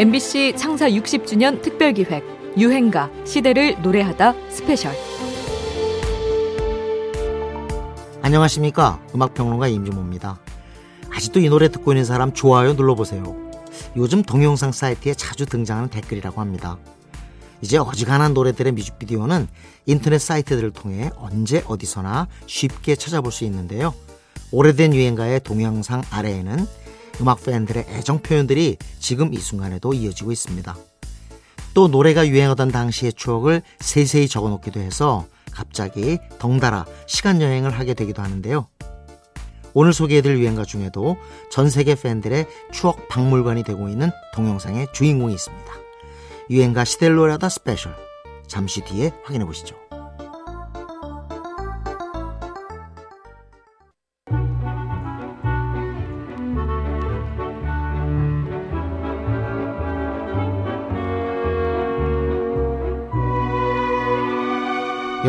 MBC 창사 60주년 특별기획 유행가 시대를 노래하다 스페셜. 안녕하십니까? 음악평론가 임진모입니다. 아직도 이 노래 듣고 있는 사람 좋아요 눌러보세요. 요즘 동영상 사이트에 자주 등장하는 댓글이라고 합니다. 이제 어지간한 노래들의 뮤직비디오는 인터넷 사이트들을 통해 언제 어디서나 쉽게 찾아볼 수 있는데요. 오래된 유행가의 동영상 아래에는 음악 팬들의 애정 표현들이 지금 이 순간에도 이어지고 있습니다. 또 노래가 유행하던 당시의 추억을 세세히 적어 놓기도 해서 갑자기 덩달아 시간 여행을 하게 되기도 하는데요. 오늘 소개해드릴 유행가 중에도 전 세계 팬들의 추억 박물관이 되고 있는 동영상의 주인공이 있습니다. 유행가 시대를 노래하다 스페셜. 잠시 뒤에 확인해 보시죠.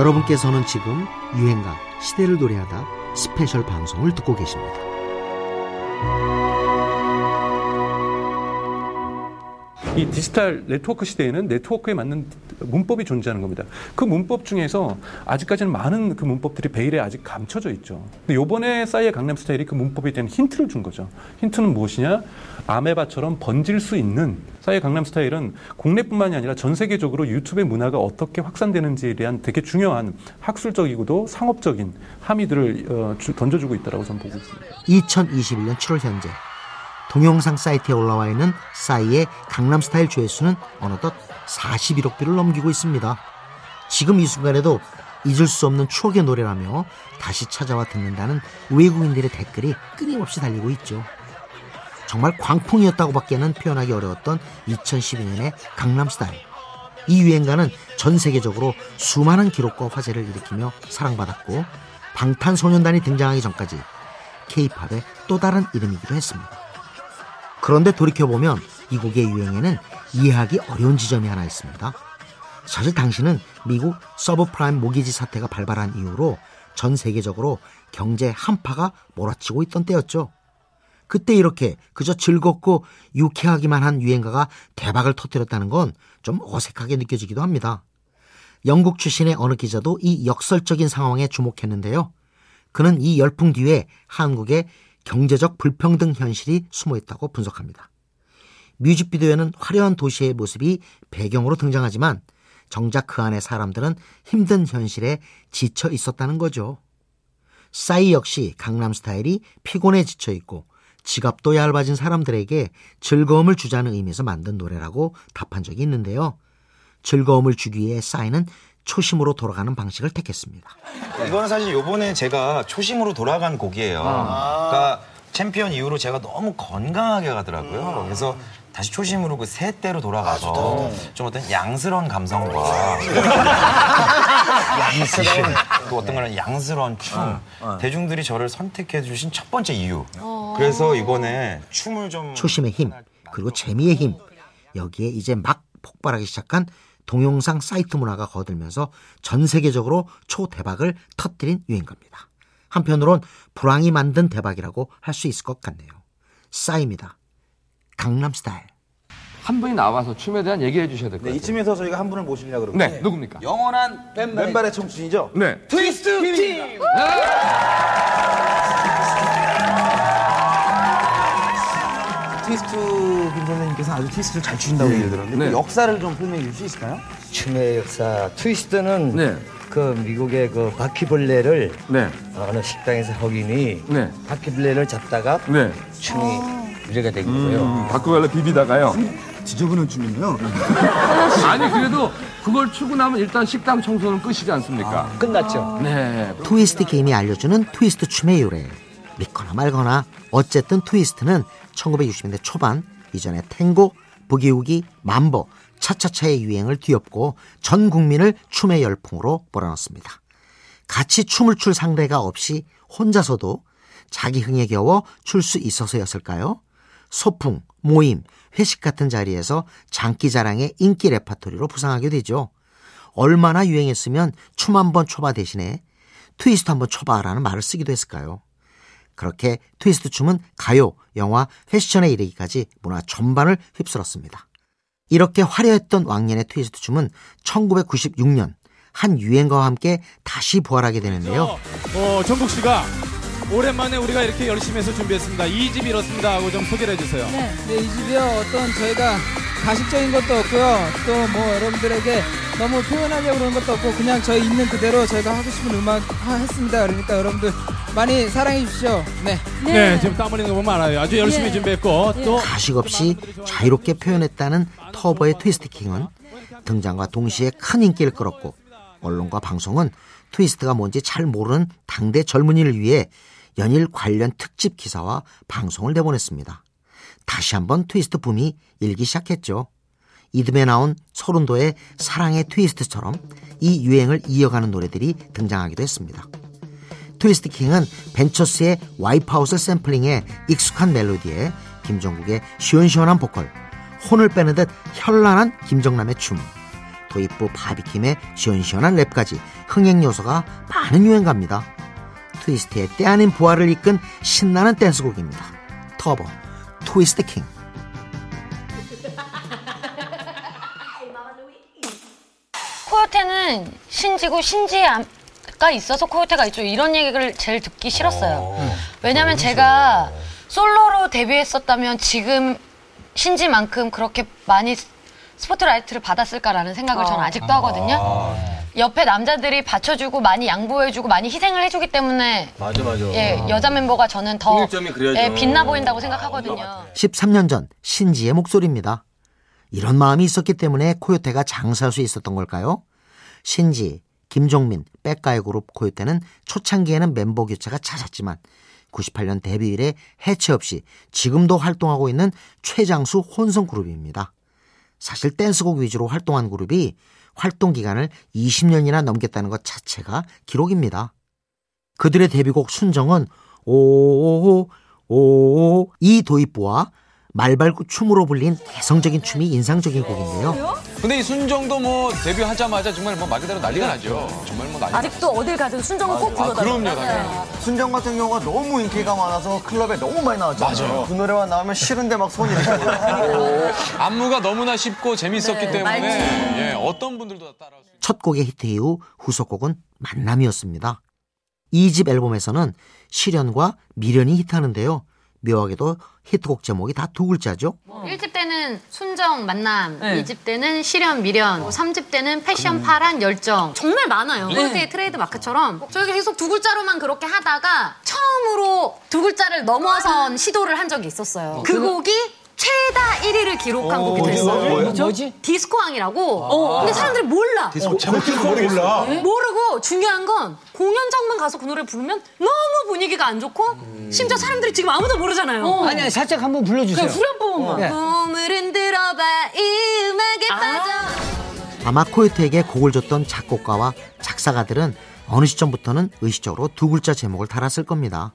여러분께서는 지금 유행가 시대를 노래하다 스페셜 방송을 듣고 계십니다. 이 디지털 네트워크 시대에는 네트워크에 맞는 문법이 존재하는 겁니다. 그 문법 중에서 아직까지는 많은 그 문법들이 베일에 아직 감춰져 있죠. 근데 요번에 싸이의 강남 스타일이 그 문법에 대한 힌트를 준 거죠. 힌트는 무엇이냐? 아메바처럼 번질 수 있는 싸이의 강남 스타일은 국내뿐만이 아니라 전 세계적으로 유튜브의 문화가 어떻게 확산되는지에 대한 되게 중요한 학술적이고도 상업적인 함의들을 어, 주, 던져주고 있다고 저는 보고 있습니다. 2021년 7월 현재 동영상 사이트에 올라와 있는 싸이의 강남 스타일 조회수는 어느덧 41억 뷰를 넘기고 있습니다. 지금 이 순간에도 잊을 수 없는 추억의 노래라며 다시 찾아와 듣는다는 외국인들의 댓글이 끊임없이 달리고 있죠. 정말 광풍이었다고밖에는 표현하기 어려웠던 2012년의 강남스타일. 이 유행가는 전 세계적으로 수많은 기록과 화제를 일으키며 사랑받았고 방탄소년단이 등장하기 전까지 케이팝의 또 다른 이름이기도 했습니다. 그런데 돌이켜보면 이 곡의 유행에는 이해하기 어려운 지점이 하나 있습니다. 사실 당시는 미국 서브프라임 모기지 사태가 발발한 이후로 전 세계적으로 경제 한파가 몰아치고 있던 때였죠. 그때 이렇게 그저 즐겁고 유쾌하기만 한 유행가가 대박을 터뜨렸다는 건 좀 어색하게 느껴지기도 합니다. 영국 출신의 어느 기자도 이 역설적인 상황에 주목했는데요. 그는 이 열풍 뒤에 한국의 경제적 불평등 현실이 숨어 있다고 분석합니다. 뮤직비디오에는 화려한 도시의 모습이 배경으로 등장하지만 정작 그 안에 사람들은 힘든 현실에 지쳐 있었다는 거죠. 싸이 역시 강남 스타일이 피곤해 지쳐 있고 지갑도 얇아진 사람들에게 즐거움을 주자는 의미에서 만든 노래라고 답한 적이 있는데요. 즐거움을 주기 위해 싸이는 초심으로 돌아가는 방식을 택했습니다. 이거는 사실 요번에 제가 초심으로 돌아간 곡이에요. 그러니까 챔피언 이후로 제가 너무 건강하게 가더라고요. 그래서 다시 초심으로 그 새 때로 돌아가서 좀 어떤 양스러운 감성과 양스러운 또 어떤 거는 양스러운 춤 대중들이 저를 선택해 주신 첫 번째 이유. 그래서 이번에 춤을 좀 초심의 힘 그리고 재미의 힘 여기에 이제 막 폭발하기 시작한 동영상 사이트 문화가 거들면서 전 세계적으로 초대박을 터뜨린 유행가입니다. 한편으론 불황이 만든 대박이라고 할 수 있을 것 같네요. 싸입니다. 강남스타일. 한 분이 나와서 춤에 대한 얘기를 해주셔야 될 것 네, 같아요. 이쯤에서 저희가 한 분을 모시려고 그러고 네, 누굽니까? 영원한 왼발의 청춘이죠? 네. 트위스트 팀! 트위스트 김 선생님께서 아주 트위스트를 잘 추신다고 얘기를 들었는데 네. 그 역사를 좀 설명해 줄수 있을까요? 춤의 역사 트위스트는 네. 그 미국의 그 바퀴벌레를 네. 어느 식당에서 흑인이 네. 바퀴벌레를 잡다가 네. 춤이 유래가 된 거고요. 바꾸갈라 비비다가요. 지저분한 춤이네요. 아니, 그래도 그걸 추고 나면 일단 식당 청소는 끝이지 않습니까? 끝났죠. 네. 트위스트 김이 알려주는 트위스트 춤의 유래. 믿거나 말거나 어쨌든 트위스트는 1960년대 초반 이전에 탱고, 부기우기, 맘보, 차차차의 유행을 뒤엎고 전 국민을 춤의 열풍으로 몰아넣습니다. 같이 춤을 출 상대가 없이 혼자서도 자기 흥에 겨워 출 수 있어서였을까요? 소풍, 모임, 회식 같은 자리에서 장기자랑의 인기 레파토리로 부상하게 되죠. 얼마나 유행했으면 춤 한번 춰봐 대신에 트위스트 한번 춰봐라는 말을 쓰기도 했을까요? 그렇게 트위스트 춤은 가요, 영화, 패션에 이르기까지 문화 전반을 휩쓸었습니다. 이렇게 화려했던 왕년의 트위스트 춤은 1996년 한 유행가와 함께 다시 부활하게 되는데요. 어, 종국 씨가 오랜만에 우리가 이렇게 열심히 해서 준비했습니다. 이 집 이렇습니다 하고 좀 소개를 해주세요. 네, 이 집이요 어떤 저희가 가식적인 것도 없고요. 또 뭐 여러분들에게 너무 표현하려고 그러는 것도 없고 그냥 저희 있는 그대로 저희가 하고 싶은 음악 하- 했습니다. 그러니까 여러분들 많이 사랑해 주십시오. 네. 네, 지금 땀 흘리는 거 보면 알아요. 아주 열심히 예. 준비했고 또 가식 없이 자유롭게 표현했다는 터보의 트위스트 킹은 등장과 동시에 큰 인기를 끌었고 언론과 방송은 트위스트가 뭔지 잘 모르는 당대 젊은이를 위해 연일 관련 특집 기사와 방송을 내보냈습니다. 다시 한번 트위스트 붐이 일기 시작했죠. 이듬해 나온 설운도의 사랑의 트위스트처럼 이 유행을 이어가는 노래들이 등장하기도 했습니다. 트위스트 킹은 벤처스의 와이프아웃을 샘플링해 익숙한 멜로디에 김종국의 시원시원한 보컬, 혼을 빼는 듯 현란한 김정남의 춤, 도입부 바비킴의 시원시원한 랩까지 흥행 요소가 많은 유행가입니다. 트위스트의 때 아닌 부활을 이끈 신나는 댄스곡입니다. 터보, 트위스트 킹. 코요테는 신지고 신지가 있어서 코요테가 있죠. 이런 얘기를 제일 듣기 싫었어요. 왜냐면 제가 솔로로 데뷔했었다면 지금 신지만큼 그렇게 많이 스포트라이트를 받았을까라는 생각을 저는 아직도 하거든요. 옆에 남자들이 받쳐주고 많이 양보해주고 많이 희생을 해주기 때문에 맞아 맞아. 예, 여자 멤버가 저는 더 통일점이 그려야죠. 예, 빛나 보인다고 생각하거든요. 13년 전 신지의 목소리입니다. 이런 마음이 있었기 때문에 코요테가 장사할 수 있었던 걸까요? 신지, 김종민, 백가의 그룹 코요테는 초창기에는 멤버 교체가 잦았지만 98년 데뷔 이래 해체 없이 지금도 활동하고 있는 최장수 혼성 그룹입니다. 사실 댄스곡 위주로 활동한 그룹이 활동 기간을 20년이나 넘겼다는 것 자체가 기록입니다. 그들의 데뷔곡 순정은 오오오 오, 이 도입부와 말발구 춤으로 불린 개성적인 춤이 인상적인 곡인데요. 근데 이 순정도 뭐 데뷔하자마자 정말 뭐 말 그대로 난리가 나죠. 정말 뭐 난리. 아직도 어딜 가든 순정은 꼭 아, 불러다녀요. 그럼요, 당연히. 순정 같은 경우가 너무 인기가 많아서 클럽에 너무 많이 나왔잖아요. 맞아요. 그 노래만 나오면 싫은데 막 손이 이렇게 안무가 너무나 쉽고 재밌었기 네, 때문에. 예, 어떤 분들도 다 따라할 수 있는. 첫 곡의 히트 이후 후속곡은 만남이었습니다. 이 집 앨범에서는 시련과 미련이 히트하는데요. 묘하게도 히트곡 제목이 다 두 글자죠. 일 1집 때는 순정, 만남, 네. 이 2집 때는 시련, 미련, 3집 때는 패션, 파란, 열정. 정말 많아요. 네. 코요테의 트레이드 마크처럼 저희가 계속 두 글자로만 그렇게 하다가 처음으로 두 글자를 넘어선 시도를 한 적이 있었어요. 그 곡이 최다 1위를 기록한 곡이 됐어요. 뭐지? 디스코왕이라고. 근데 사람들이 몰라. 몰라. 모르고 중요한 건 공연장만 가서 그 노래 부르면 너무 분위기가 안 좋고 심지어 사람들이 지금 아무도 모르잖아요. 아니 아니, 살짝 한번 불러주세요. 후렴 부분만. 네. 몸을 흔들어봐 이 음악에 빠져. 아마 코요테에게 곡을 줬던 작곡가와 작사가들은 어느 시점부터는 의식적으로 두 글자 제목을 달았을 겁니다.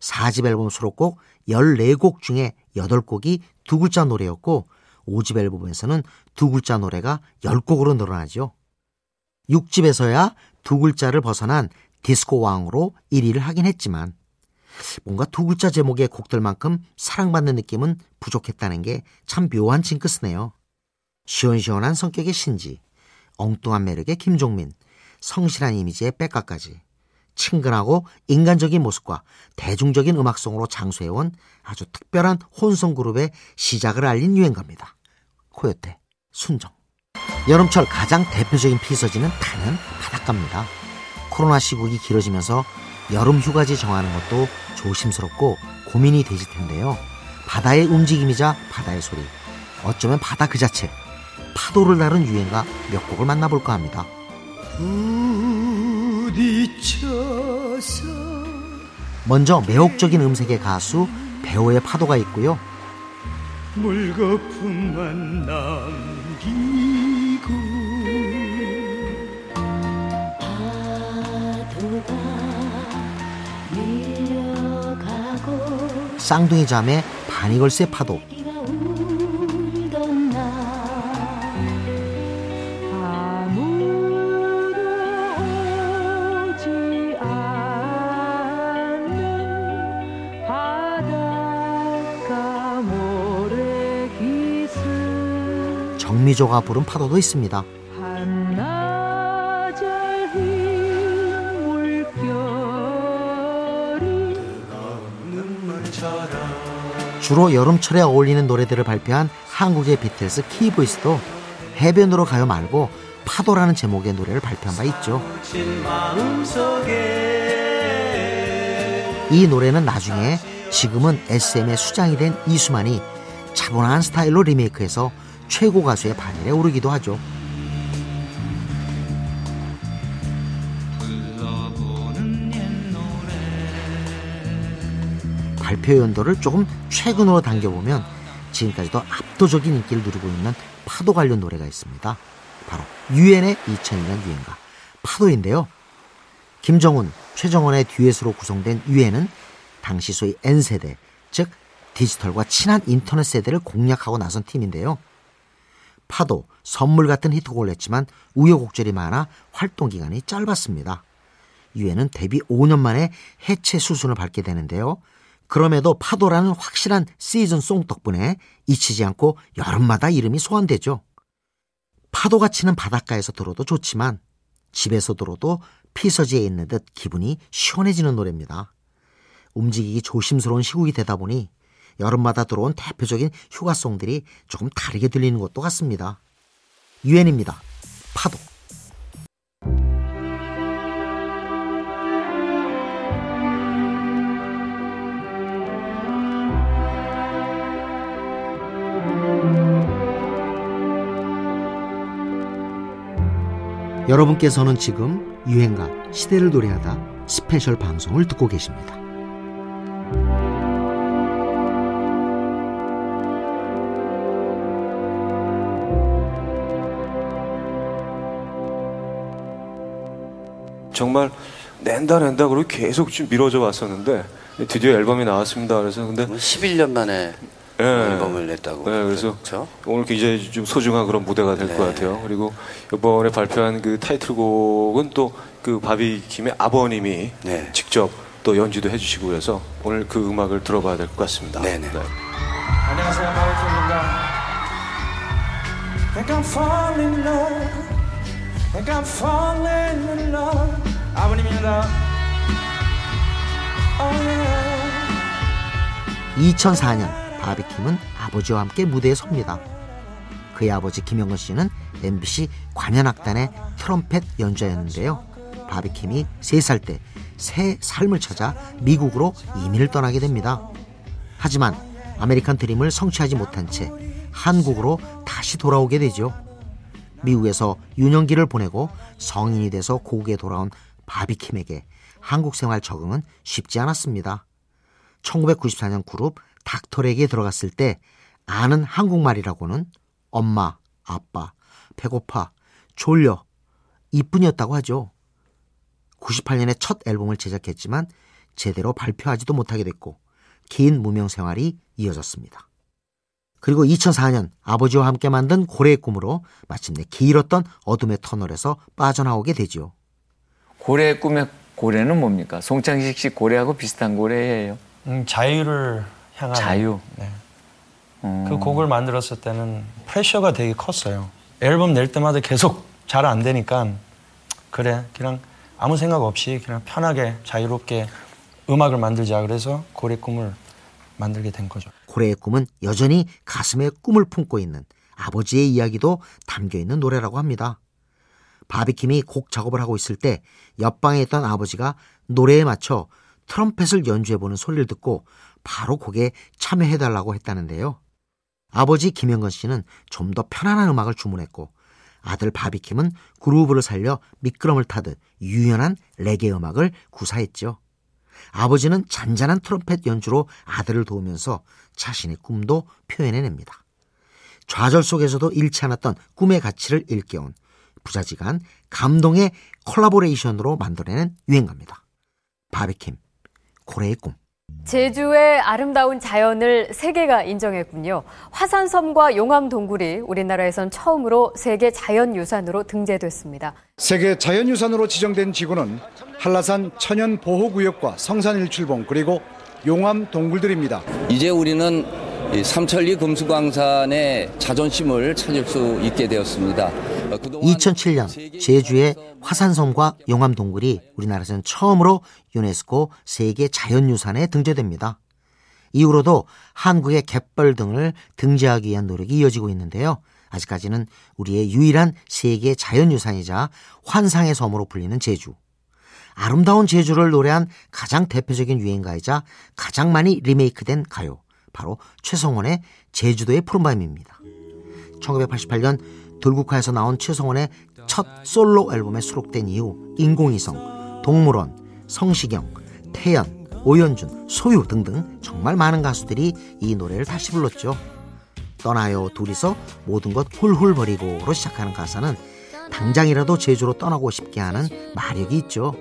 4집 앨범 수록곡 14곡 중에 8곡이 두 글자 노래였고 5집 앨범에서는 두 글자 노래가 10곡으로 늘어나죠. 6집에서야 두 글자를 벗어난 디스코 왕으로 1위를 하긴 했지만 뭔가 두 글자 제목의 곡들만큼 사랑받는 느낌은 부족했다는 게 참 묘한 징크스네요. 시원시원한 성격의 신지, 엉뚱한 매력의 김종민, 성실한 이미지의 백가까지 친근하고 인간적인 모습과 대중적인 음악성으로 장수해온 아주 특별한 혼성 그룹의 시작을 알린 유행가입니다. 코요테, 순정. 여름철 가장 대표적인 피서지는 단연 바닷가입니다. 코로나 시국이 길어지면서 여름 휴가지 정하는 것도 조심스럽고 고민이 되실 텐데요. 바다의 움직임이자 바다의 소리, 어쩌면 바다 그 자체, 파도를 다룬 유행가 몇 곡을 만나볼까 합니다. 먼저 매혹적인 음색의 가수 배우의 파도가 있고요. 물거품만 남기고 쌍둥이 자매 바니걸스의 파도 정미조가 부른 파도도 있습니다. 주로 여름철에 어울리는 노래들을 발표한 한국의 비틀스 키보이스도 해변으로 가요 말고 파도라는 제목의 노래를 발표한 바 있죠. 이 노래는 나중에 지금은 SM의 수장이 된 이수만이 차분한 스타일로 리메이크해서 최고 가수의 반열에 오르기도 하죠. 발표 연도를 조금 최근으로 당겨보면 지금까지도 압도적인 인기를 누리고 있는 파도 관련 노래가 있습니다. 바로 유엔의 2002년 유엔가 파도인데요. 김정은, 최정원의 듀엣으로 구성된 유엔은 당시 소위 N세대, 즉 디지털과 친한 인터넷 세대를 공략하고 나선 팀인데요. 파도, 선물 같은 히트곡을 냈지만 우여곡절이 많아 활동 기간이 짧았습니다. 유엔은 데뷔 5년 만에 해체 수순을 밟게 되는데요. 그럼에도 파도라는 확실한 시즌 송 덕분에 잊히지 않고 여름마다 이름이 소환되죠. 파도가 치는 바닷가에서 들어도 좋지만 집에서 들어도 피서지에 있는 듯 기분이 시원해지는 노래입니다. 움직이기 조심스러운 시국이 되다 보니 여름마다 들어온 대표적인 휴가송들이 조금 다르게 들리는 것도 같습니다. 유엔입니다. 파도. 여러분께서는 지금 유행가 시대를 노래하다 스페셜 방송을 듣고 계십니다. 정말 낸다 낸다 그러고 계속 좀 미뤄져 왔었는데 드디어 앨범이 나왔습니다. 그래서 근데 11년 만에 예. 앨범을 냈다고. 네, 그래서 그렇죠? 오늘 굉장히 좀 소중한 그런 무대가 될것 네. 같아요. 그리고 이번에 발표한 그 타이틀곡은 또 그 바비킴의 아버님이 네. 직접 또 연주도 해주시고 그래서 오늘 그 음악을 들어봐야 될 것 같습니다. 네네. 안녕하세요, 바이킹입니다. Think I'm falling in love. 아버님입니다. Oh yeah. 2004년 바비킴은 아버지와 함께 무대에 섭니다. 그의 아버지 김영건 씨는 MBC 관현악단의 트럼펫 연주자였는데요. 바비킴이 3살 때 새 삶을 찾아 미국으로 이민을 떠나게 됩니다. 하지만 아메리칸 드림을 성취하지 못한 채 한국으로 다시 돌아오게 되죠. 미국에서 유년기를 보내고 성인이 돼서 고국에 돌아온 바비킴에게 한국 생활 적응은 쉽지 않았습니다. 1994년 그룹 닥터렉에 들어갔을 때 아는 한국말이라고는 엄마, 아빠, 배고파, 졸려 이뿐이었다고 하죠. 98년에 첫 앨범을 제작했지만 제대로 발표하지도 못하게 됐고 긴 무명 생활이 이어졌습니다. 그리고 2004년 아버지와 함께 만든 고래의 꿈으로 마침내 길었던 어둠의 터널에서 빠져나오게 되지요. 고래의 꿈의 고래는 뭡니까? 송창식 씨 고래하고 비슷한 고래예요. 음, 자유를 향한 자유. 네. 음. 그 곡을 만들었을 때는 프레셔가 되게 컸어요. 앨범 낼 때마다 계속 잘 안 되니까 그래 그냥 아무 생각 없이 그냥 편하게 자유롭게 음악을 만들자 그래서 고래 꿈을 만들게 된 거죠. 고래의 꿈은 여전히 가슴에 꿈을 품고 있는 아버지의 이야기도 담겨 있는 노래라고 합니다. 바비킴이 곡 작업을 하고 있을 때 옆방에 있던 아버지가 노래에 맞춰 트럼펫을 연주해보는 소리를 듣고 바로 곡에 참여해달라고 했다는데요. 아버지 김영건 씨는 좀 더 편안한 음악을 주문했고 아들 바비킴은 그루브를 살려 미끄럼을 타듯 유연한 레게 음악을 구사했죠. 아버지는 잔잔한 트럼펫 연주로 아들을 도우면서 자신의 꿈도 표현해냅니다. 좌절 속에서도 잃지 않았던 꿈의 가치를 일깨운 부자지간 감동의 콜라보레이션으로 만들어낸 유행가입니다. 바비킴, 고래의 꿈. 제주의 아름다운 자연을 세계가 인정했군요. 화산섬과 용암 동굴이 우리나라에선 처음으로 세계 자연유산으로 등재됐습니다. 세계 자연유산으로 지정된 지구는 한라산 천연 보호구역과 성산 일출봉 그리고 용암 동굴들입니다. 이제 우리는 이 삼천리 금수광산의 자존심을 찾을 수 있게 되었습니다. 어, 그동안 2007년 제주의 화산섬과 용암 동굴이 우리나라에서는 처음으로 유네스코 세계 자연유산에 등재됩니다. 이후로도 한국의 갯벌 등을 등재하기 위한 노력이 이어지고 있는데요. 아직까지는 우리의 유일한 세계 자연유산이자 환상의 섬으로 불리는 제주. 아름다운 제주를 노래한 가장 대표적인 유행가이자 가장 많이 리메이크된 가요. 바로 최성원의 제주도의 푸른밤입니다. 1988년 돌국화에서 나온 최성원의 첫 솔로 앨범에 수록된 이후 인공위성, 동물원, 성시경, 태연, 오연준, 소유 등등 정말 많은 가수들이 이 노래를 다시 불렀죠. 떠나요 둘이서 모든 것 훌훌 버리고로 시작하는 가사는 당장이라도 제주로 떠나고 싶게 하는 마력이 있죠.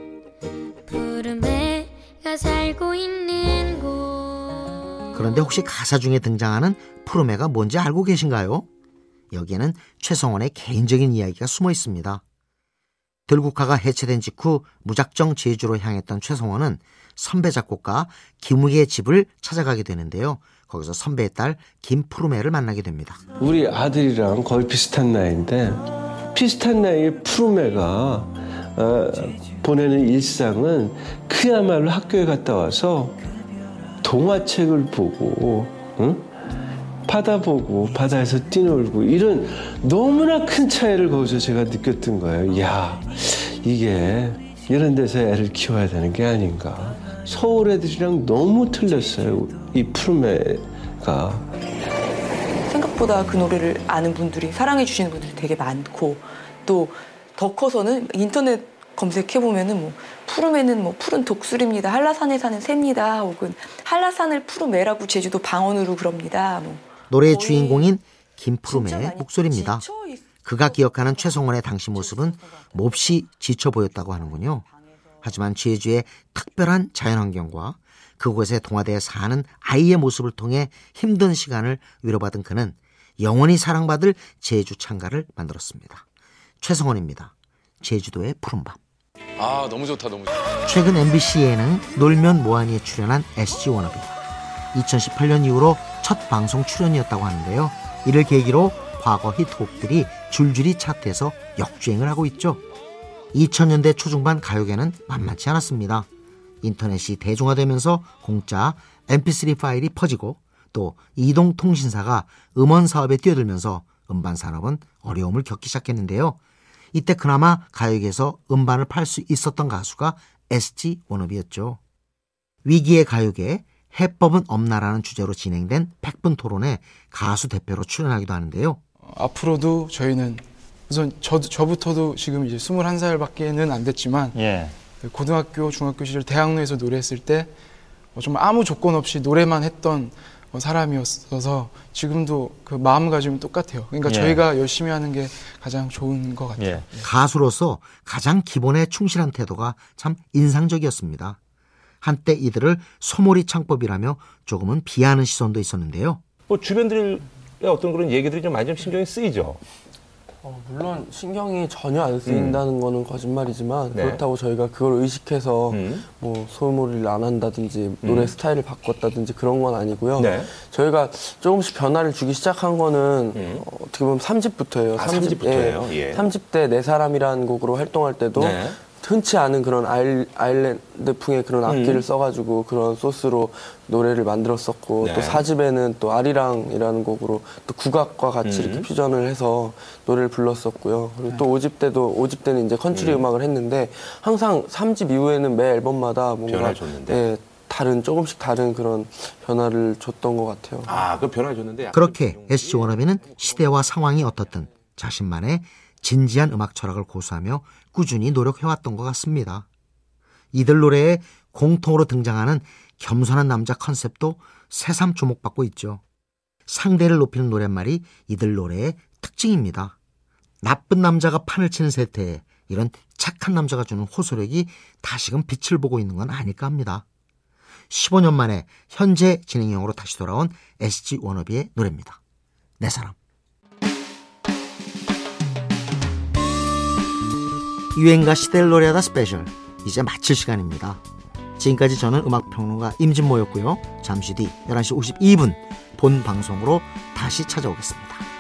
그런데 혹시 가사 중에 등장하는 푸르메가 뭔지 알고 계신가요? 여기에는 최성원의 개인적인 이야기가 숨어 있습니다. 들국화가 해체된 직후 무작정 제주로 향했던 최성원은 선배 작곡가 김우기의 집을 찾아가게 되는데요. 거기서 선배의 딸 김푸르메를 만나게 됩니다. 우리 아들이랑 거의 비슷한 나이인데 비슷한 나이의 푸르메가 어, 보내는 일상은 그야말로 학교에 갔다 와서 동화책을 보고 응? 바다 보고 바다에서 뛰놀고 이런 너무나 큰 차이를 거기서 제가 느꼈던 거예요. 야 이게 이런 데서 애를 키워야 되는 게 아닌가. 서울 애들이랑 너무 틀렸어요. 이 푸르메가. 생각보다 그 노래를 아는 분들이 사랑해 주시는 분들이 되게 많고 또 더 커서는 인터넷 검색해 보면은 뭐 푸르메는 뭐 푸른 독수리입니다. 한라산에 사는 새입니다. 혹은 한라산을 푸르메라고 제주도 방언으로 그럽니다. 뭐 노래의 주인공인 김푸르메의 목소리입니다. 그가 기억하는 최성원의 당시 모습은 몹시 지쳐 보였다고 하는군요. 하지만 제주의 특별한 자연환경과 그곳에 동화되어 사는 아이의 모습을 통해 힘든 시간을 위로받은 그는 영원히 사랑받을 제주 창가를 만들었습니다. 최성원입니다. 제주도의 푸른밤. 아 너무 좋다 너무 좋다. 최근 MBC 예능 놀면 뭐하니에 출연한 SG 워너비. 2018년 이후로 첫 방송 출연이었다고 하는데요. 이를 계기로 과거 히트곡들이 줄줄이 차트에서 역주행을 하고 있죠. 2000년대 초중반 가요계는 만만치 않았습니다. 인터넷이 대중화되면서 공짜 mp3 파일이 퍼지고 또 이동통신사가 음원 사업에 뛰어들면서 음반 산업은 어려움을 겪기 시작했는데요. 이때 그나마 가요계에서 음반을 팔 수 있었던 가수가 SG 워너비였죠. 위기의 가요계 해법은 없나라는 주제로 진행된 100분 토론에 가수 대표로 출연하기도 하는데요. 앞으로도 저희는 우선 저, 저부터도 지금 이제 21살밖에는 안 됐지만 예. 고등학교, 중학교 시절 대학로에서 노래했을 때 어, 정말 아무 조건 없이 노래만 했던 어, 사람이었어서 지금도 그 마음가짐은 똑같아요. 그러니까 예. 저희가 열심히 하는 게 가장 좋은 것 같아요. 가수로서 가장 기본에 충실한 태도가 참 인상적이었습니다. 한때 이들을 소몰이 창법이라며 조금은 비하하는 시선도 있었는데요. 뭐 주변들의 어떤 그런 얘기들이 좀 많이 좀 신경이 쓰이죠. 어, 물론 신경이 전혀 안 쓰인다는 거는 거짓말이지만 네. 그렇다고 저희가 그걸 의식해서 뭐 소몰이를 안 한다든지 노래 음. 스타일을 바꿨다든지 그런 건 아니고요. 네. 저희가 조금씩 변화를 주기 시작한 거는 어, 어떻게 보면 3집부터예요. 아, 3집부터 예요? 예. 3집 때 내 사람이라는 곡으로 활동할 때도 네. 흔치 않은 그런 아일, 아일랜드풍의 그런 악기를 음. 써가지고 그런 소스로 노래를 만들었었고 네. 또 4집에는 또 아리랑이라는 곡으로 또 국악과 같이 음. 이렇게 퓨전을 해서 노래를 불렀었고요. 그리고 또 5집 때도 5집 때는 이제 컨트리 음. 음. 악을 했는데 항상 3집 이후에는 매 앨범마다 뭔가 변화를 줬는데. 예, 다른 조금씩 다른 그런 변화를 줬던 것 같아요. 아, 그 변화 줬는데. 그렇게 SG 워너비는 시대와 상황이 어떻든 자신만의 진지한 음악 철학을 고수하며 꾸준히 노력해왔던 것 같습니다. 이들 노래에 공통으로 등장하는 겸손한 남자 컨셉도 새삼 주목받고 있죠. 상대를 높이는 노랫말이 이들 노래의 특징입니다. 나쁜 남자가 판을 치는 세태에 이런 착한 남자가 주는 호소력이 다시금 빛을 보고 있는 건 아닐까 합니다. 15년 만에 현재 진행형으로 다시 돌아온 SG 워너비의 노래입니다. 내 사람. 유행가 노래하다 스페셜 이제 마칠 시간입니다. 지금까지 저는 음악평론가 임진모였고요. 잠시 뒤 11시 52분 본 방송으로 다시 찾아오겠습니다.